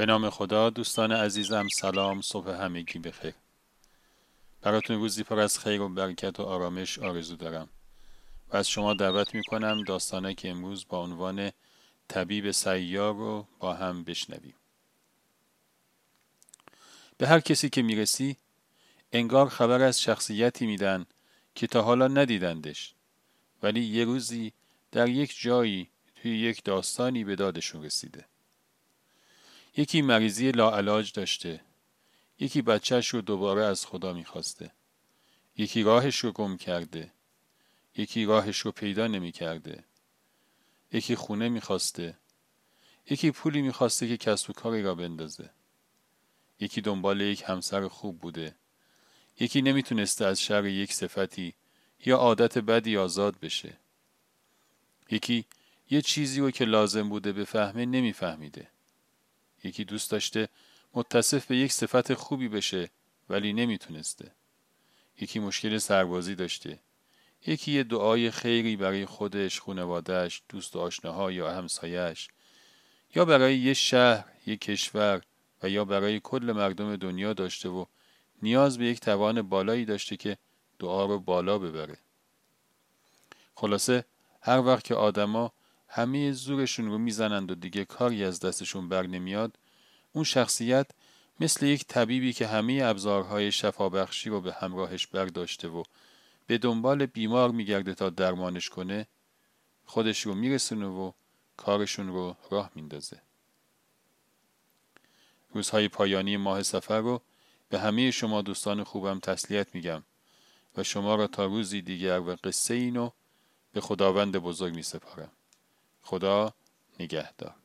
به نام خدا دوستان عزیزم سلام صبح همگی بخیر براتون روزی پر از خیر و برکت و آرامش آرزو دارم. و از شما دعوت می کنم داستانه که امروز با عنوان طبیب سیار رو با هم بشنویم. به هر کسی که می‌رسی انگار خبر از شخصیتی میدن که تا حالا ندیدندش. ولی یه روزی در یک جایی توی یک داستانی به دادشون رسیده. یکی مریضی لاعلاج داشته. یکی بچهش رو دوباره از خدا می‌خواسته. یکی راهش رو گم کرده. یکی راهش رو پیدا نمی کرده یکی خونه می‌خواسته. یکی پولی می‌خواسته که کسب و کاری را بندازه. یکی دنبال یک همسر خوب بوده. یکی نمی‌تونسته از شر یک صفتی یا عادت بدی آزاد بشه. یکی یه چیزی رو که لازم بوده بفهمه نمیفهمیده. یکی دوست داشته متصف به یک صفت خوبی بشه ولی نمی‌تونسته. یکی مشکل سربازی داشته. یکی یه دعای خیری برای خودش، خونوادهش، دوست و آشناها یا همسایش یا برای یه شهر، یه کشور و یا برای کل مردم دنیا داشته و نیاز به یک توان بالایی داشته که دعا رو بالا ببره. خلاصه هر وقت که آدما همه زورشون رو می‌زنند و دیگه کاری از دستشون بر نمیاد اون شخصیت مثل یک طبیبی که همه ابزارهای شفابخشی رو به همراهش برداشته و به دنبال بیمار میگرده تا درمانش کنه خودش رو میرسونه و کارشون رو راه میندازه روزهای پایانی ماه سفر رو به همه شما دوستان خوبم تسلیت میگم و شما را تا روزی دیگر و قصه اینو به خداوند بزرگ می سپارم. خدا نگهدار.